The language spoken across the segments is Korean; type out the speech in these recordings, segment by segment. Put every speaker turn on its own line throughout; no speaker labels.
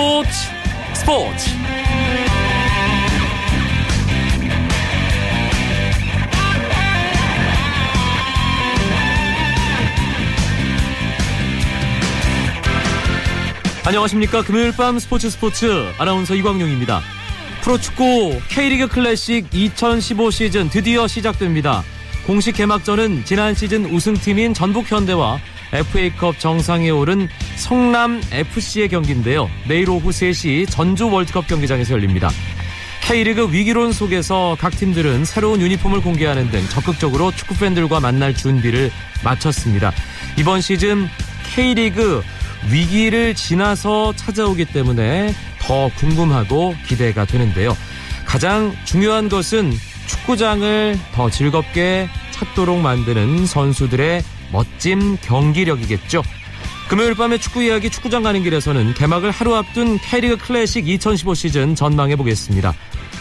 스포츠. 스포츠. 안녕하십니까. 금요일 밤 스포츠 스포츠 아나운서 이광용입니다. 프로축구 K리그 클래식 2015 시즌 드디어 시작됩니다. 공식 개막전은 지난 시즌 우승팀인 전북현대와 FA컵 정상에 오른 성남FC의 경기인데요. 내일 오후 3시 전주 월드컵 경기장에서 열립니다. K리그 위기론 속에서 각 팀들은 새로운 유니폼을 공개하는 등 적극적으로 축구 팬들과 만날 준비를 마쳤습니다. 이번 시즌 K리그 위기를 지나서 찾아오기 때문에 더 궁금하고 기대가 되는데요. 가장 중요한 것은 축구장을 더 즐겁게 찾도록 만드는 선수들의 멋진 경기력이겠죠. 금요일 밤에 축구 이야기 축구장 가는 길에서는 개막을 하루 앞둔 K리그 클래식 2015 시즌 전망해 보겠습니다.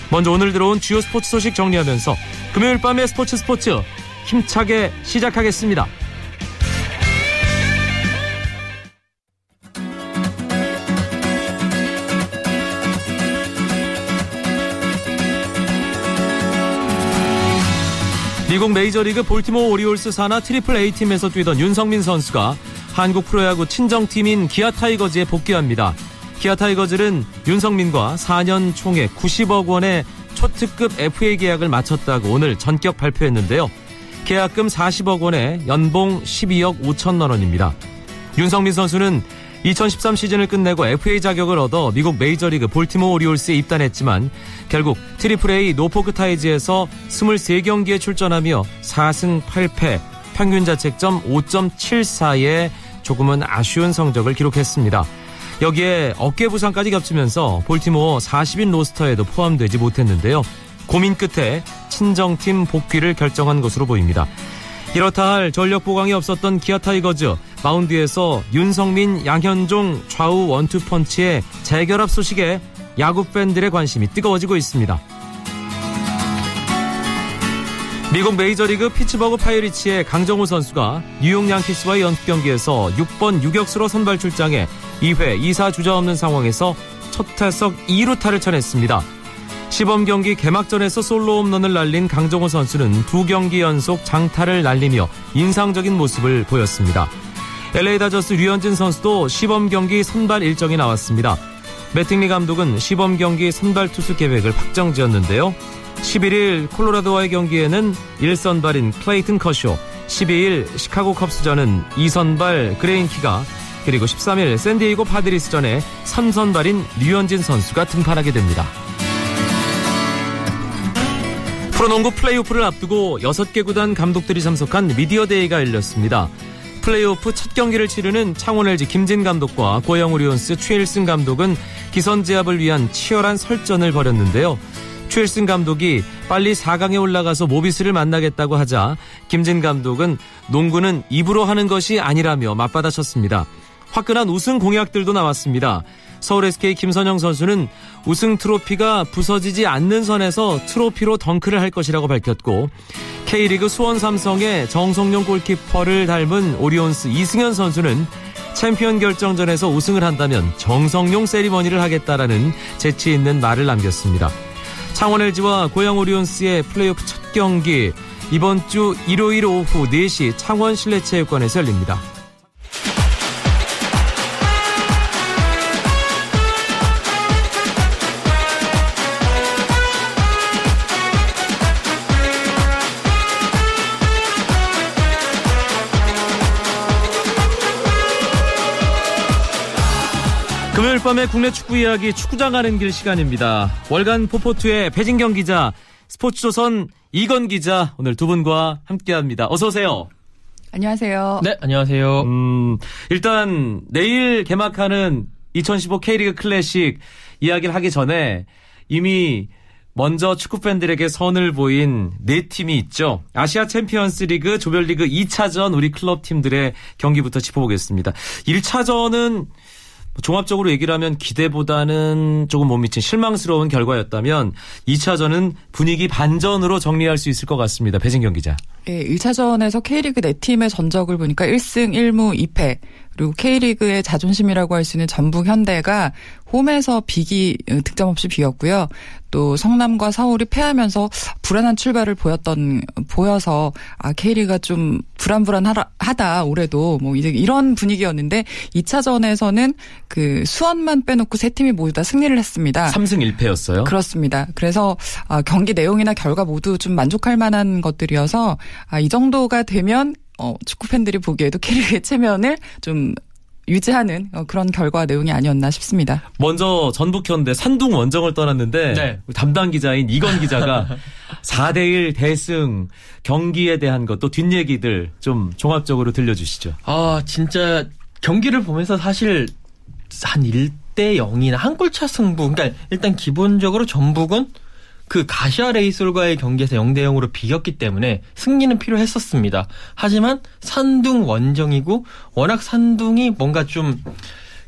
먼저 오늘 들어온 주요 스포츠 소식 정리하면서 금요일 밤의 스포츠 스포츠 힘차게 시작하겠습니다. 미국 메이저리그 볼티모어 오리올스 산하 트리플 A팀에서 뛰던 윤석민 선수가 한국 프로야구 친정팀인 기아 타이거즈에 복귀합니다. 기아 타이거즈는 윤석민과 4년 총액 90억 원의 초특급 FA 계약을 마쳤다고 오늘 전격 발표했는데요. 계약금 40억 원에 연봉 12억 5천만 원입니다. 윤석민 선수는 2013 시즌을 끝내고 FA 자격을 얻어 미국 메이저리그 볼티모어 오리올스에 입단했지만 결국 트리플 A 노포크 타이즈에서 23경기에 출전하며 4승 8패 평균 자책점 5.74의 조금은 아쉬운 성적을 기록했습니다. 여기에 어깨 부상까지 겹치면서 볼티모어 40인 로스터에도 포함되지 못했는데요. 고민 끝에 친정팀 복귀를 결정한 것으로 보입니다. 이렇다 할 전력 보강이 없었던 기아 타이거즈 마운드에서 윤석민, 양현종 좌우 원투펀치의 재결합 소식에 야구 팬들의 관심이 뜨거워지고 있습니다. 미국 메이저리그 피츠버그 파이리츠의 강정호 선수가 뉴욕 양키스와의 연습 경기에서 6번 유격수로 선발 출장해 2회 2사 주자 없는 상황에서 첫 타석 2루타를 쳐냈습니다. 시범 경기 개막전에서 솔로 홈런을 날린 강정호 선수는 두 경기 연속 장타를 날리며 인상적인 모습을 보였습니다. LA 다저스 류현진 선수도 시범 경기 선발 일정이 나왔습니다. 매팅리 감독은 시범 경기 선발 투수 계획을 확정 지었는데요. 11일 콜로라도와의 경기에는 1선발인 클레이튼 커쇼, 12일 시카고 컵스전은 2선발 그레인키가 그리고 13일 샌디에이고 파드리스전에 3선발인 류현진 선수가 등판하게 됩니다. 프로농구 플레이오프를 앞두고 6개 구단 감독들이 참석한 미디어 데이가 열렸습니다. 플레이오프 첫 경기를 치르는 창원 LG 김진 감독과 고양 오리온스 추일승 감독은 기선 제압을 위한 치열한 설전을 벌였는데요. 최일승 감독이 빨리 4강에 올라가서 모비스를 만나겠다고 하자 김진 감독은 농구는 입으로 하는 것이 아니라며 맞받아쳤습니다. 화끈한 우승 공약들도 나왔습니다. 서울 SK 김선영 선수는 우승 트로피가 부서지지 않는 선에서 트로피로 덩크를 할 것이라고 밝혔고 K리그 수원 삼성의 정성용 골키퍼를 닮은 오리온스 이승현 선수는 챔피언 결정전에서 우승을 한다면 정성용 세리머니를 하겠다라는 재치 있는 말을 남겼습니다. 창원 LG와 고양 오리온스의 플레이오프 첫 경기 이번 주 일요일 오후 4시 창원 실내체육관에서 열립니다. 금요일 밤의 국내 축구 이야기 축구장 가는 길 시간입니다. 월간 포포투의 배진경 기자, 스포츠조선 이건 기자 오늘 두 분과 함께합니다. 어서 오세요.
안녕하세요.
네, 안녕하세요.
음, 일단 내일 개막하는 2015 K리그 클래식 이야기를 하기 전에 이미 먼저 축구 팬들에게 선을 보인 네 팀이 있죠. 아시아 챔피언스 리그 조별리그 2차전 우리 클럽 팀들의 경기부터 짚어보겠습니다. 1차전은 종합적으로 얘기를 하면 기대보다는 조금 못 미친 실망스러운 결과였다면 2차전은 분위기 반전으로 정리할 수 있을 것 같습니다. 배진경 기자.
예, 1차전에서 K리그 4팀의 전적을 보니까 1승 1무 2패 그리고 K리그의 자존심이라고 할 수 있는 전북 현대가 홈에서 비기 득점 없이 비겼고요. 또 성남과 서울이 패하면서 불안한 출발을 보였던 보여서 아 K리그가 좀 불안불안하다 올해도 뭐 이제 이런 분위기였는데 2차전에서는 그 수원만 빼놓고 세 팀이 모두 다 승리를 했습니다.
3승 1패였어요.
그렇습니다. 그래서 아, 경기 내용이나 결과 모두 좀 만족할 만한 것들이어서 아, 이 정도가 되면 어, 축구 팬들이 보기에도 K리그의 체면을 좀 유지하는 어, 그런 결과 내용이 아니었나 싶습니다.
먼저 전북현대 산둥 원정을 떠났는데 네. 담당 기자인 이건 기자가 4대1 대승 경기에 대한 것도 뒷얘기들 좀 종합적으로 들려주시죠.
아 진짜 경기를 보면서 사실 한 1대 0이나 한 골차 승부. 그러니까 일단 기본적으로 전북은 그 가시아 레이솔과의 경기에서 0대 0으로 비겼기 때문에 승리는 필요했었습니다. 하지만 산둥 원정이고 워낙 산둥이 뭔가 좀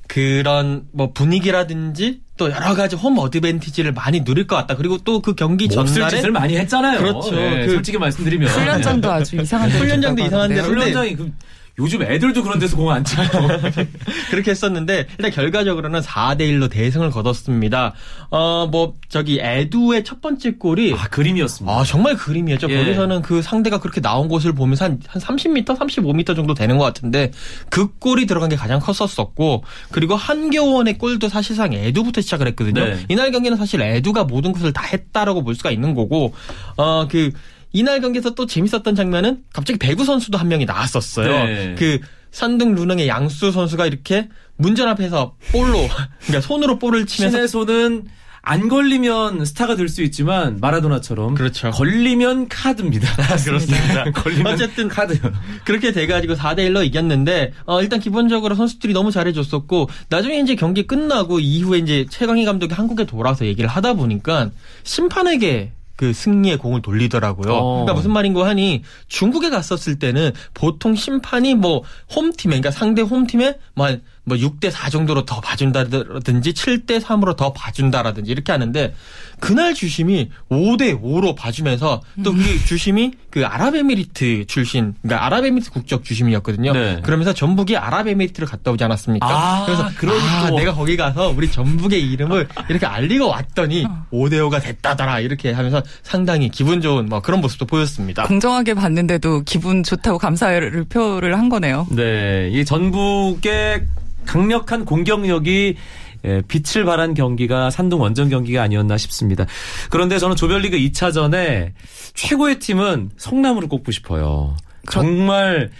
그런 뭐 분위기라든지 또 여러 가지 홈 어드밴티지를 많이 누릴 것 같다. 그리고 또 그 경기 뭐 전날에
짓을 많이 했잖아요.
그렇죠.
네, 그 솔직히 말씀드리면
훈련장도 아주 이상한 데
훈련장도 이상한데
훈련장이 그 요즘 애들도 그런 데서 공 안 치고
그렇게 했었는데 일단 결과적으로는 4대 1로 대승을 거뒀습니다. 어 뭐 저기 에두의 첫 번째 골이
아 그림이었습니다.
아 정말 그림이었죠. 예. 거기서는 그 상대가 그렇게 나온 곳을 보면서 한, 한 30m, 35m 정도 되는 것 같은데 그 골이 들어간 게 가장 컸었었고 그리고 한겨원의 골도 사실상 에두부터 시작을 했거든요. 네. 이날 경기는 사실 에두가 모든 것을 다 했다라고 볼 수가 있는 거고 어그 이날 경기에서 또 재밌었던 장면은 갑자기 배구 선수도 한 명이 나왔었어요. 네. 그 산등 루능의 양수 선수가 이렇게 문전 앞에서 볼로 그러니까 손으로 볼을 치면서
신의 손은 안 걸리면 스타가 될 수 있지만 마라도나처럼
그렇죠.
걸리면 카드입니다.
그렇습니다.
걸리면 어쨌든 카드.
그렇게 돼가지고 4대 1로 이겼는데 어, 일단 기본적으로 선수들이 너무 잘해줬었고 나중에 이제 경기 끝나고 이후에 이제 최강희 감독이 한국에 돌아와서 얘기를 하다 보니까 심판에게 그 승리의 공을 돌리더라고요. 어. 그러니까 무슨 말인고 하니 중국에 갔었을 때는 보통 심판이 뭐 홈팀에 그러니까 상대 홈팀에 뭐뭐 6대 4 정도로 더 봐준다든지 7대 3으로 더 봐준다라든지 이렇게 하는데 그날 주심이 5대 5로 봐주면서 또그 음. 주심이 그 아랍에미리트 출신 그러니까 아랍에미리트 국적 주심이었거든요. 네. 그러면서 전북이 아랍에미리트를 갔다 오지 않았습니까?
아,
그래서
그러니까
아, 내가 거기 가서 우리 전북의 이름을 이렇게 알리고 왔더니 어. 5대 5가 됐다더라 이렇게 하면서 상당히 기분 좋은 뭐 그런 모습도 보였습니다.
공정하게 봤는데도 기분 좋다고 감사를 표를 한 거네요.
네, 이 전북의 강력한 공격력이 예, 빛을 발한 경기가 산둥 원정 경기가 아니었나 싶습니다. 그런데 저는 조별리그 2차전에 최고의 팀은 성남으로 꼽고 싶어요. 정말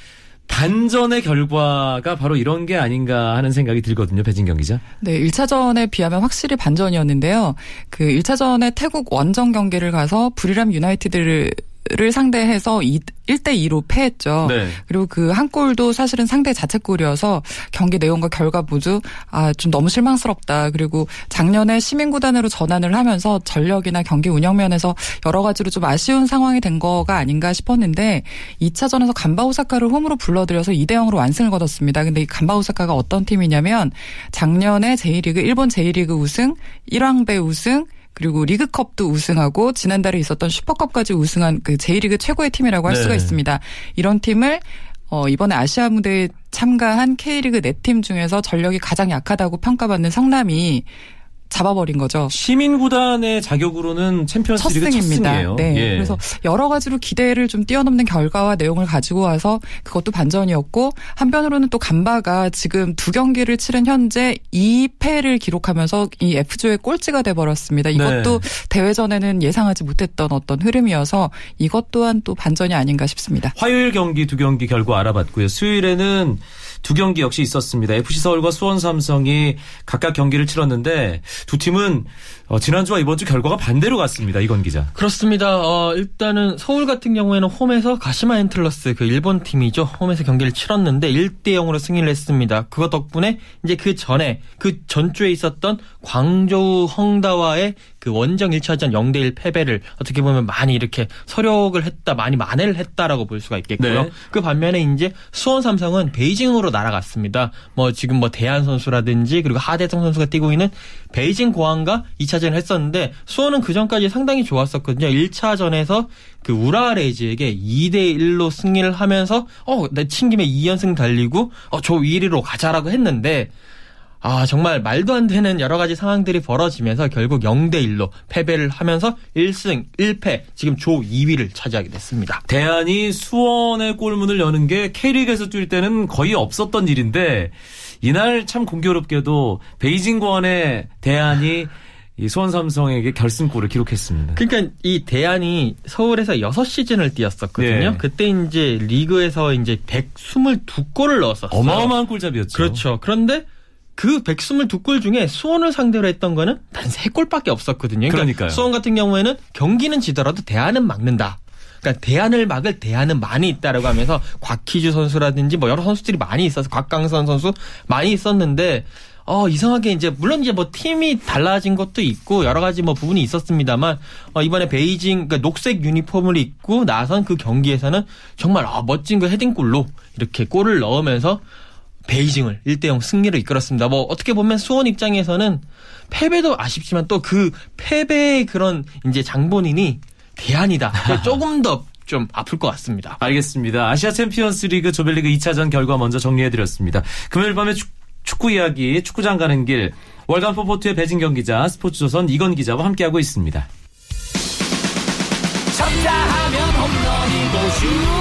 반전의 결과가 바로 이런 게 아닌가 하는 생각이 들거든요. 배진경 기자.
네, 1차전에 비하면 확실히 반전이었는데요. 그 1차전에 태국 원정 경기를 가서 브리람 유나이티드를 를 상대해서 1대 2로 패했죠. 네. 그리고 그 한 골도 사실은 상대 자책골이어서 경기 내용과 결과 모두 아 좀 너무 실망스럽다. 그리고 작년에 시민구단으로 전환을 하면서 전력이나 경기 운영 면에서 여러 가지로 좀 아쉬운 상황이 된 거가 아닌가 싶었는데 2차전에서 간바 오사카를 홈으로 불러들여서 2대 0으로 완승을 거뒀습니다. 근데 이 간바 오사카가 어떤 팀이냐면 작년에 제1리그 일본 제1리그 우승, 1왕배 우승 그리고 리그컵도 우승하고 지난달에 있었던 슈퍼컵까지 우승한 그 제1리그 최고의 팀이라고 할 네. 수가 있습니다. 이런 팀을 어, 이번에 아시아 무대에 참가한 K리그 네 팀 중에서 전력이 가장 약하다고 평가받는 성남이 잡아버린 거죠.
시민 구단의 자격으로는 챔피언스리그 첫 승입니다.
네. 예. 그래서 여러 가지로 기대를 좀 뛰어넘는 결과와 내용을 가지고 와서 그것도 반전이었고 한편으로는 또 간바가 지금 두 경기를 치른 현재 2패를 기록하면서 이 F조의 꼴찌가 돼 버렸습니다. 이것도 네. 대회 전에는 예상하지 못했던 어떤 흐름이어서 이것 또한 또 반전이 아닌가 싶습니다.
화요일 경기 두 경기 결과 알아봤고요. 수요일에는 두 경기 역시 있었습니다. FC 서울과 수원 삼성이 각각 경기를 치렀는데 두 팀은 어, 지난주와 이번 주 결과가 반대로 갔습니다. 이건 기자.
그렇습니다. 어, 일단은 서울 같은 경우에는 홈에서 가시마 엔틀러스 그 일본 팀이죠. 홈에서 경기를 치렀는데 1대 0으로 승리를 했습니다. 그거 덕분에 이제 그 전에 그 전주에 있었던 광저우 헝다와의 그 원정 1차전 0대 1 패배를 어떻게 보면 많이 이렇게 서력을 했다, 많이 만회를 했다라고 볼 수가 있겠고요. 네. 그 반면에 이제 수원 삼성은 베이징으로 날아갔습니다. 뭐 지금 뭐 대한 선수라든지 그리고 하대성 선수가 뛰고 있는 베이 베이징 고항과 2차전을 했었는데 수원은 그 전까지 상당히 좋았었거든요. 1차전에서 그 우라레이즈에게 2대 1로 승리를 하면서 어, 내친 김에 2연승 달리고 어, 조 1위로 가자라고 했는데 아, 정말 말도 안 되는 여러 가지 상황들이 벌어지면서 결국 0대 1로 패배를 하면서 1승 1패 지금 조 2위를 차지하게 됐습니다.
대안이 수원의 골문을 여는 게 K리그에서 뛸 때는 거의 없었던 일인데 이날 참 공교롭게도 베이징 권의 대안이 이 수원 삼성에게 결승골을 기록했습니다.
그러니까 이 대안이 서울에서 6시즌을 뛰었었거든요. 네. 그때 이제 리그에서 이제 122골을 넣었었어요.
어마어마한 골잡이였죠.
그렇죠. 그런데 그 122골 중에 수원을 상대로 했던 거는 단 3골밖에 없었거든요.
그러니까 그러니까요.
수원 같은 경우에는 경기는 지더라도 대안은 막는다. 그러니까 대안을 막을 대안은 많이 있다라고 하면서 곽희주 선수라든지 뭐 여러 선수들이 많이 있어서 곽강선 선수 많이 있었는데 어, 이상하게 이제, 물론 이제 뭐 팀이 달라진 것도 있고 여러 가지 뭐 부분이 있었습니다만, 어, 이번에 베이징, 그러니까 녹색 유니폼을 입고 나선 그 경기에서는 정말, 아, 멋진 그 헤딩골로 이렇게 골을 넣으면서 베이징을 1대0 승리를 이끌었습니다. 뭐 어떻게 보면 수원 입장에서는 패배도 아쉽지만 또 그 패배의 그런 이제 장본인이 데얀이다. 조금 더 좀 아플 것 같습니다.
알겠습니다. 아시아 챔피언스 리그 조별리그 2차전 결과 먼저 정리해드렸습니다. 금요일 밤에 축, 축구 이야기, 축구장 가는 길, 월간 포포트의 배진경 기자, 스포츠조선 이건 기자와 함께하고 있습니다. 쳤다 하면 홈런이고 슛,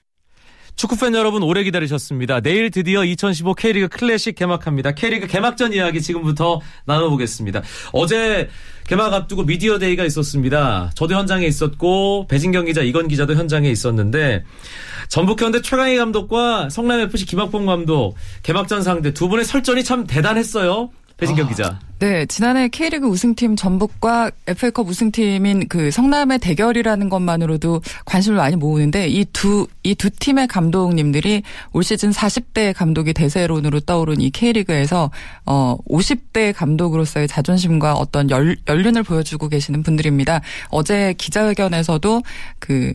축구팬 여러분 오래 기다리셨습니다. 내일 드디어 2015 K리그 클래식 개막합니다. K리그 개막전 이야기 지금부터 나눠보겠습니다. 어제 개막 앞두고 미디어 데이가 있었습니다. 저도 현장에 있었고 배진경 기자, 이건 기자도 현장에 있었는데 전북현대 최강희 감독과 성남FC 김학범 감독 개막전 상대 두 분의 설전이 참 대단했어요. 배진경 아, 기자.
네, 지난해 K리그 우승팀 전북과 FA컵 우승팀인 그 성남의 대결이라는 것만으로도 관심을 많이 모으는데 이 두 이 두 팀의 감독님들이 올 시즌 40대 감독이 대세론으로 떠오른 이 K리그에서 어 50대 감독으로서의 자존심과 어떤 열, 연륜을 보여주고 계시는 분들입니다. 어제 기자회견에서도 그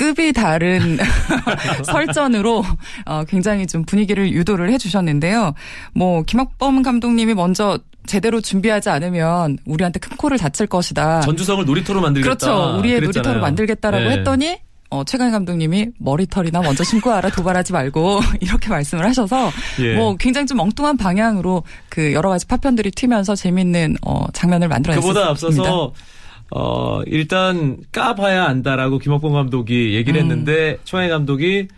급이 다른 설전으로 어, 굉장히 좀 분위기를 유도를 해주셨는데요. 뭐 김학범 감독님이 먼저 제대로 준비하지 않으면 우리한테 큰 코를 다칠 것이다.
전주성을 놀이터로 만들겠다.
그렇죠. 우리의 그랬잖아요. 놀이터로 만들겠다라고 네. 했더니 어, 최강 감독님이 머리털이나 먼저 신고 알아 도발하지 말고 이렇게 말씀을 하셔서 예. 뭐 굉장히 좀 엉뚱한 방향으로 그 여러 가지 파편들이 튀면서 재밌는 어, 장면을 만들어냈습니다.
그보다 앞서서 어, 일단 까봐야 안다라고 김학봉 감독이 얘기를 음. 했는데 초해 감독이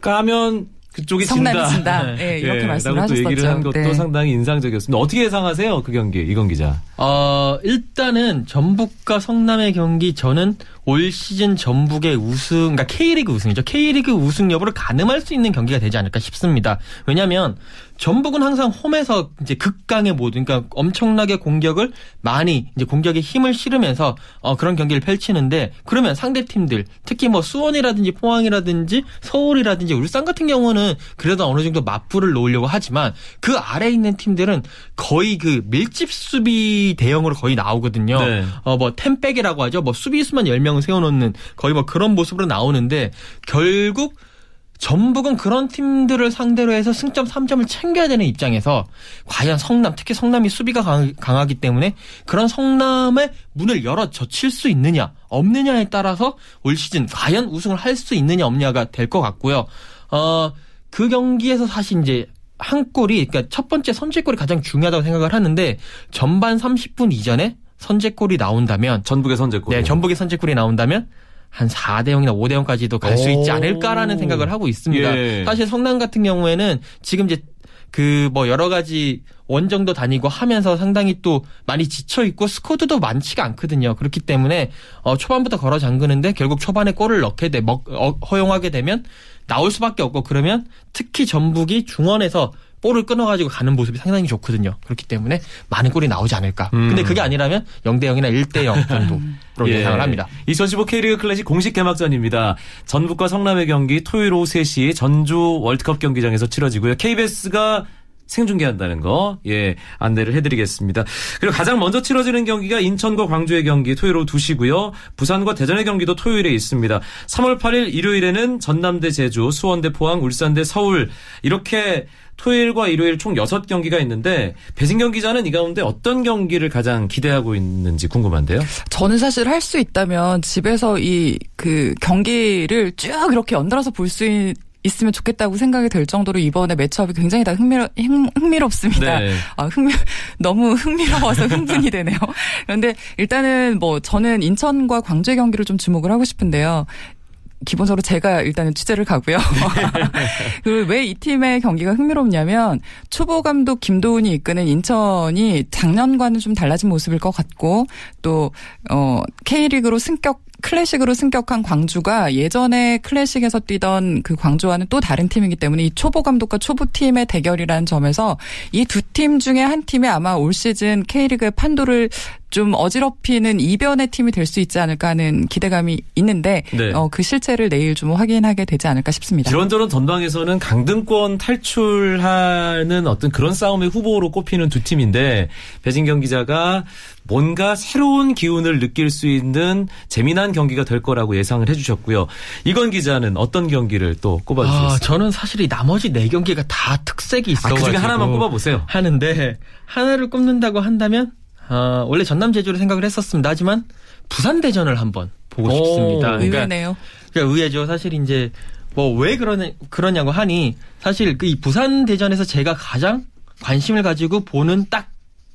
까면 그쪽이
성남이 진다. 진다. 네, 이렇게 예, 말씀을 하셨었죠.
얘기를 한 것도 네. 상당히 인상적이었습니다. 어떻게 예상하세요? 그 경기 이건 기자.
어, 일단은 전북과 성남의 경기 저는 올 시즌 전북의 우승, 그러니까 K리그 우승이죠. K리그 우승 여부를 가늠할 수 있는 경기가 되지 않을까 싶습니다. 왜냐하면 전북은 항상 홈에서 이제 극강의 모든 그러니까 엄청나게 공격을 많이 이제 공격에 힘을 실으면서 어 그런 경기를 펼치는데 그러면 상대 팀들 특히 뭐 수원이라든지 포항이라든지 서울이라든지 울산 같은 경우는 그래도 어느 정도 맞불을 놓으려고 하지만 그 아래 에 있는 팀들은 거의 그 밀집 수비 대형으로 거의 나오거든요. 네. 어뭐 템백이라고 하죠. 뭐 수비수만 10명을 세워 놓는 거의 뭐 그런 모습으로 나오는데 결국 전북은 그런 팀들을 상대로 해서 승점 3점을 챙겨야 되는 입장에서 과연 성남, 특히 성남이 수비가 강하, 기 때문에 그런 성남의 문을 열어 젖힐 수 있느냐, 없느냐에 따라서 올 시즌 과연 우승을 할 수 있느냐, 없냐가 될 것 같고요. 어, 그 경기에서 사실 이제 한 골이, 그러니까 첫 번째 선제골이 가장 중요하다고 생각을 하는데 전반 30분 이전에 선제골이 나온다면
전북의 선제골.
네, 전북의 선제골이 나온다면 한 4대 0이나 5대 0까지도 갈 수 있지 않을까라는 생각을 하고 있습니다. 예. 사실 성남 같은 경우에는 지금 이제 그 뭐 여러 가지 원정도 다니고 하면서 상당히 또 많이 지쳐 있고 스코드도 많지가 않거든요. 그렇기 때문에 어 초반부터 걸어 잠그는데 결국 초반에 골을 넣게 돼 먹, 어, 허용하게 되면 나올 수밖에 없고 그러면 특히 전북이 중원에서 볼을 끊어가지고 가는 모습이 상당히 좋거든요. 그렇기 때문에 많은 골이 나오지 않을까. 음. 근데 그게 아니라면 0대 0이나 1대 0 정도 예. 예상을 합니다.
2015 K리그 클래식 공식 개막전입니다. 전북과 성남의 경기 토요일 오후 3시 전주 월드컵 경기장에서 치러지고요. KBS가 생중계한다는 거, 예, 안내를 해드리겠습니다. 그리고 가장 먼저 치러지는 경기가 인천과 광주의 경기 토요일 오후 2시고요. 부산과 대전의 경기도 토요일에 있습니다. 3월 8일 일요일에는 전남대 제주, 수원대 포항, 울산대 서울 이렇게 토요일과 일요일 총 6경기가 있는데 배진경 기자는 이 가운데 어떤 경기를 가장 기대하고 있는지 궁금한데요.
저는 사실 할 수 있다면 집에서 이 그 경기를 쭉 이렇게 연달아서 볼 수 있 으면 좋겠다고 생각이 될 정도로 이번에 매치업이 굉장히 다 흥미로, 흥, 미롭습니다 네. 아, 흥미, 너무 흥미로워서 흥분이 되네요. 그런데 일단은 뭐 저는 인천과 광주의 경기를 좀 주목을 하고 싶은데요. 기본적으로 제가 일단은 취재를 가고요. 그왜이 팀의 경기가 흥미롭냐면 초보 감독 김도훈이 이끄는 인천이 작년과는 좀 달라진 모습일 것 같고 또 어 K리그로 승격 클래식으로 승격한 광주가 예전에 클래식에서 뛰던 그 광주와는 또 다른 팀이기 때문에 이 초보 감독과 초보 팀의 대결이라는 점에서 이 두 팀 중에 한 팀이 아마 올 시즌 K리그의 판도를 좀 어지럽히는 이변의 팀이 될 수 있지 않을까 하는 기대감이 있는데 네. 어, 그 실체를 내일 좀 확인하게 되지 않을까 싶습니다.
이런저런 전방에서는 강등권 탈출하는 어떤 그런 싸움의 후보로 꼽히는 두 팀인데 배진경 기자가 뭔가 새로운 기운을 느낄 수 있는 재미난 경기가 될 거라고 예상을 해주셨고요. 이건 기자는 어떤 경기를 또 꼽아주셨어요? 아,
저는 사실 이 나머지 네 경기가 다 특색이 있어가지고 아,
그중에 하나만 꼽아보세요.
하는데 하나를 꼽는다고 한다면 어, 원래 전남 제주를 생각을 했었습니다. 하지만 부산 대전을 한번 보고 오, 싶습니다.
그러니까, 의외네요.
그러니까 의외죠. 사실 이제 뭐 왜 그러냐 그러냐고 하니 사실 그 이 부산 대전에서 제가 가장 관심을 가지고 보는 딱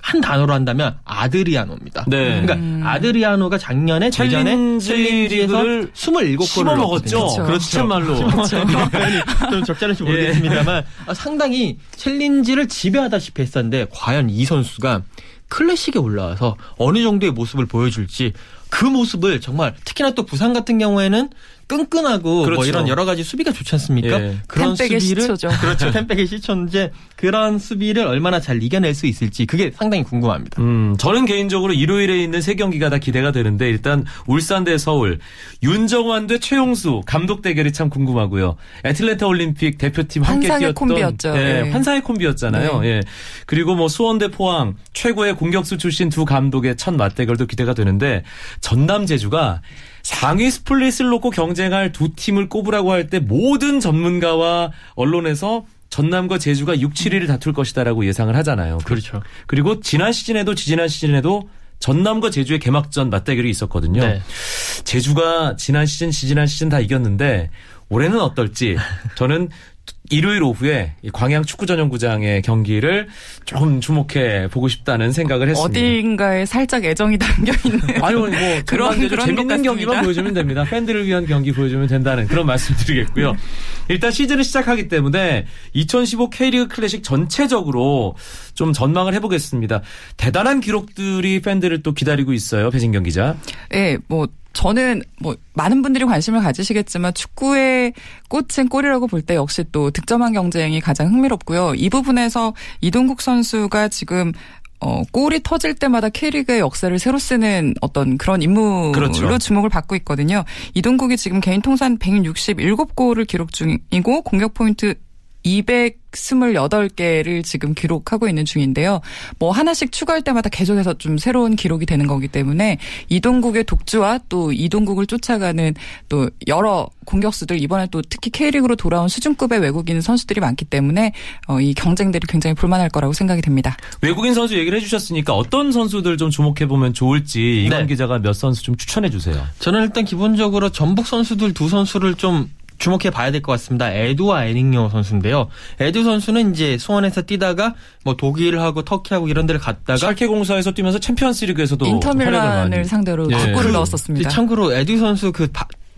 한 단어로 한다면 아드리아노입니다. 네. 그러니까 음. 아드리아노가 작년에 대전에 챌린지에서 27골을
먹었죠.
그렇죠.
참말로.
좀 적절할지 모르겠습니다만 예. 상당히 챌린지를 지배하다시피 했었는데 과연 이 선수가 클래식에 올라와서 어느 정도의 모습을 보여줄지 그 모습을 정말 특히나 또 부산 같은 경우에는 끈끈하고 뭐 그렇죠. 뭐 이런 여러 가지 수비가 좋지 않습니까? 예.
그런 수비를 시초죠.
그렇죠. 팬백의 시초인데 그런 수비를 얼마나 잘 이겨낼 수 있을지 그게 상당히 궁금합니다.
음, 저는 개인적으로 일요일에 있는 세 경기가 다 기대가 되는데 일단 울산 대 서울, 윤정환 대 최용수 감독 대결이 참 궁금하고요. 애틀랜타 올림픽 대표팀 함께 뛰었던
콤비였죠.
예, 네. 환상의 콤비였잖아요. 네. 예. 그리고 뭐 수원 대 포항 최고의 공격수 출신 두 감독의 첫 맞대결도 기대가 되는데 전남 제주가 상위 스플릿을 놓고 경쟁할 두 팀을 꼽으라고 할 때 모든 전문가와 언론에서 전남과 제주가 6, 7위를 다툴 것이다라고 예상을 하잖아요.
그렇죠.
그리고 지난 시즌에도 지지난 시즌에도 전남과 제주의 개막전 맞대결이 있었거든요. 네. 제주가 지난 시즌, 지지난 시즌 다 이겼는데 올해는 어떨지 저는 일요일 오후에 광양 축구 전용구장의 경기를 좀 주목해 보고 싶다는 생각을 했습니다.
어딘가에 살짝 애정이 담겨 있는.
아유 뭐 그런 그런 재밌는 경기만 보여주면 됩니다. 팬들을 위한 경기 보여주면 된다는 그런 말씀드리겠고요. 일단 시즌을 시작하기 때문에 2015 K리그 클래식 전체적으로 좀 전망을 해보겠습니다. 대단한 기록들이 팬들을 또 기다리고 있어요, 배진경 기자.
네, 뭐 저는 뭐 많은 분들이 관심을 가지시겠지만 축구의 꽃은 골이라고 볼 때 역시 또 득점한 경쟁이 가장 흥미롭고요. 이 부분에서 이동국 선수가 지금 어, 골이 터질 때마다 K리그의 역사를 새로 쓰는 어떤 그런 임무로 그렇죠. 주목을 받고 있거든요. 이동국이 지금 개인 통산 167골을 기록 중이고 공격 포인트 228개를 지금 기록하고 있는 중인데요. 뭐 하나씩 추가할 때마다 계속해서 좀 새로운 기록이 되는 거기 때문에 이동국의 독주와 또 이동국을 쫓아가는 또 여러 공격수들 이번에 또 특히 K리그로 돌아온 수준급의 외국인 선수들이 많기 때문에 어, 이 경쟁들이 굉장히 볼만할 거라고 생각이 됩니다.
외국인 선수 얘기를 해주셨으니까 어떤 선수들 좀 주목해 보면 좋을지 이건 네. 기자가 몇 선수 좀 추천해 주세요.
저는 일단 기본적으로 전북 선수들 두 선수를 좀 주목해 봐야 될 것 같습니다. 에두와 에닝요 선수인데요. 에두 선수는 이제 수원에서 뛰다가 뭐 독일하고 터키하고 이런 데를 갔다가
샬케 공사에서 뛰면서 챔피언스리그에서도
인터밀란을 상대로 예. 골을 그, 넣었었습니다.
참고로 에두 선수 그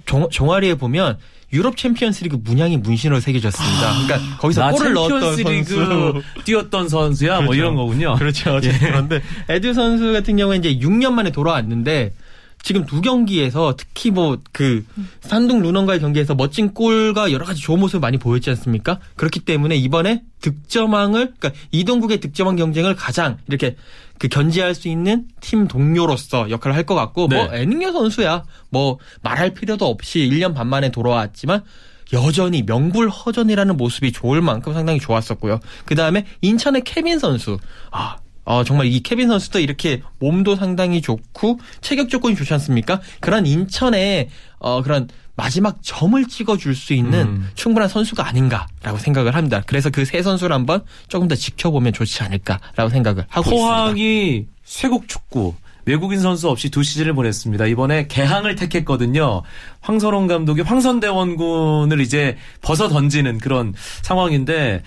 종, 종아리에 보면 유럽 챔피언스리그 문양이 문신으로 새겨졌습니다. 아, 그러니까 거기서 골을 넣었던 선수,
뛰었던 선수야 뭐 그렇죠. 뭐 이런 거군요.
그렇죠. 예. 그런데 에듀 선수 같은 경우에 이제 6년 만에 돌아왔는데 지금 두 경기에서 특히 뭐 그 산둥 루넌과의 경기에서 멋진 골과 여러 가지 좋은 모습을 많이 보였지 않습니까? 그렇기 때문에 이번에 득점왕을 그러니까 이동국의 득점왕 경쟁을 가장 이렇게 그 견제할 수 있는 팀 동료로서 역할을 할 것 같고 뭐 네. 뭐 에닝여 선수야 뭐 말할 필요도 없이 1년 반 만에 돌아왔지만 여전히 명불허전이라는 모습이 좋을 만큼 상당히 좋았었고요. 그 다음에 인천의 케빈 선수. 아, 어, 정말 이 케빈 선수도 이렇게 몸도 상당히 좋고 체격 조건이 좋지 않습니까? 그런 인천의 어, 그런 마지막 점을 찍어줄 수 있는 음. 충분한 선수가 아닌가라고 생각을 합니다. 그래서 그 세 선수를 한번 조금 더 지켜보면 좋지 않을까라고 생각을 하고
포항이
있습니다.
쇄국 축구 외국인 선수 없이 두 시즌을 보냈습니다. 이번에 개항을 택했거든요. 황선홍 감독이 황선대원군을 이제 벗어 던지는 그런 상황인데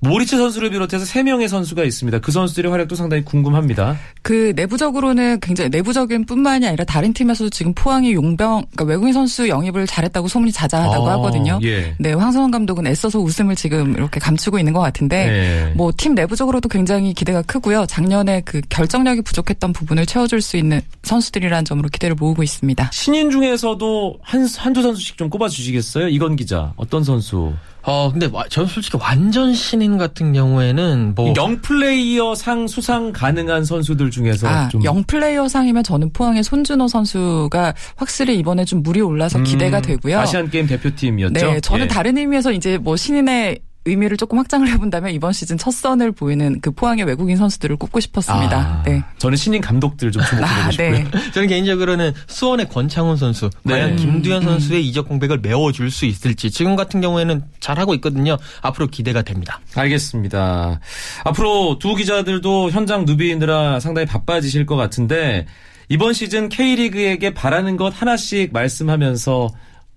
모리츠 선수를 비롯해서 3명의 선수가 있습니다. 그 선수들의 활약도 상당히 궁금합니다.
그 내부적으로는 굉장히 내부적인 뿐만이 아니라 다른 팀에서도 지금 포항이 용병 그러니까 외국인 선수 영입을 잘했다고 소문이 자자하다고 아, 하거든요. 예. 네, 황선홍 감독은 애써서 웃음을 지금 이렇게 감추고 있는 것 같은데 예. 뭐팀 내부적으로도 굉장히 기대가 크고요. 작년에 그 결정력이 부족했던 부분을 채워줄 수 있는 선수들이라는 점으로 기대를 모으고 있습니다.
신인 중에서도 한 한두 선수씩 좀 꼽아 주시겠어요? 이건 기자 어떤 선수?
어, 근데 저는 솔직히 완전 신인 같은 경우에는 뭐
영플레이어 상 수상 가능한 선수들 중에서 아, 좀
영플레이어 상이면 저는 포항의 손준호 선수가 확실히 이번에 좀 물이 올라서 음, 기대가 되고요.
아시안 게임 대표팀이었죠.
네, 저는 예. 다른 의미에서 이제 뭐 신인의 의미를 조금 확장을 해본다면 이번 시즌 첫 선을 보이는 그 포항의 외국인 선수들을 꼽고 싶었습니다.
아, 네. 저는 신인 감독들 좀 주목해보고 아, 싶고요. 네.
저는 개인적으로는 수원의 권창훈 선수, 네. 과연 김두현 음. 선수의 이적 공백을 메워줄 수 있을지 지금 같은 경우에는 잘하고 있거든요. 앞으로 기대가 됩니다.
알겠습니다. 앞으로 두 기자들도 현장 누비느라 상당히 바빠지실 것 같은데 이번 시즌 K리그에게 바라는 것 하나씩 말씀하면서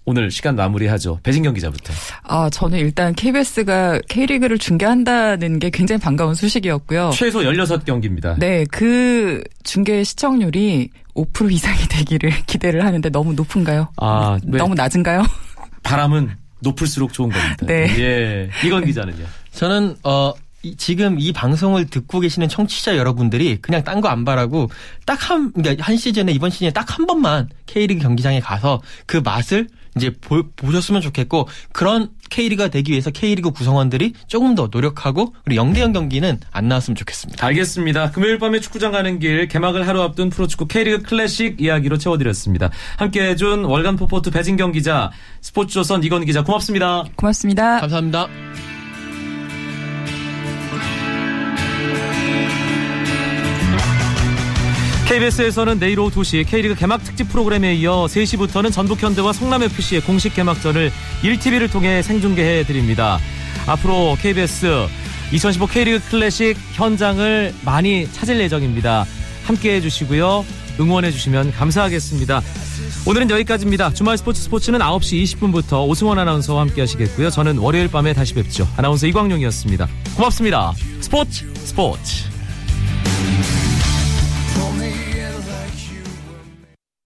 오늘 시간 마무리하죠. 배진경 기자부터.
아, 저는 일단 KBS가 K리그를 중계한다는 게 굉장히 반가운 소식이었고요.
최소 16경기입니다.
네, 그 중계 시청률이 5% 이상이 되기를 기대를 하는데 너무 높은가요? 아, 네. 너무 낮은가요?
바람은 높을수록 좋은 겁니다. 네. 예. 이건 기자는요.
저는 어 지금 이 방송을 듣고 계시는 청취자 여러분들이 그냥 딴 거 안 바라고 딱 한, 그러니까 한 시즌에 이번 시즌에 딱 한 번만 K리그 경기장에 가서 그 맛을 이제 보, 보셨으면 좋겠고 그런 K리그가 되기 위해서 K리그 구성원들이 조금 더 노력하고 우리 영대형 경기는 안 나왔으면 좋겠습니다.
알겠습니다. 금요일 밤에 축구장 가는 길 개막을 하루 앞둔 프로축구 K리그 클래식 이야기로 채워드렸습니다. 함께해 준 월간 포포트 배진경 기자, 스포츠조선 이건 기자 고맙습니다.
고맙습니다.
감사합니다.
KBS에서는 내일 오후 2시 K리그 개막 특집 프로그램에 이어 3시부터는 전북 현대와 성남FC의 공식 개막전을 1TV를 통해 생중계해 드립니다. 앞으로 KBS 2015 K리그 클래식 현장을 많이 찾을 예정입니다. 함께 해주시고요. 응원해 주시면 감사하겠습니다. 오늘은 여기까지입니다. 주말 스포츠 스포츠는 9시 20분부터 오승원 아나운서와 함께 하시겠고요. 저는 월요일 밤에 다시 뵙죠. 아나운서 이광용이었습니다. 고맙습니다. 스포츠 스포츠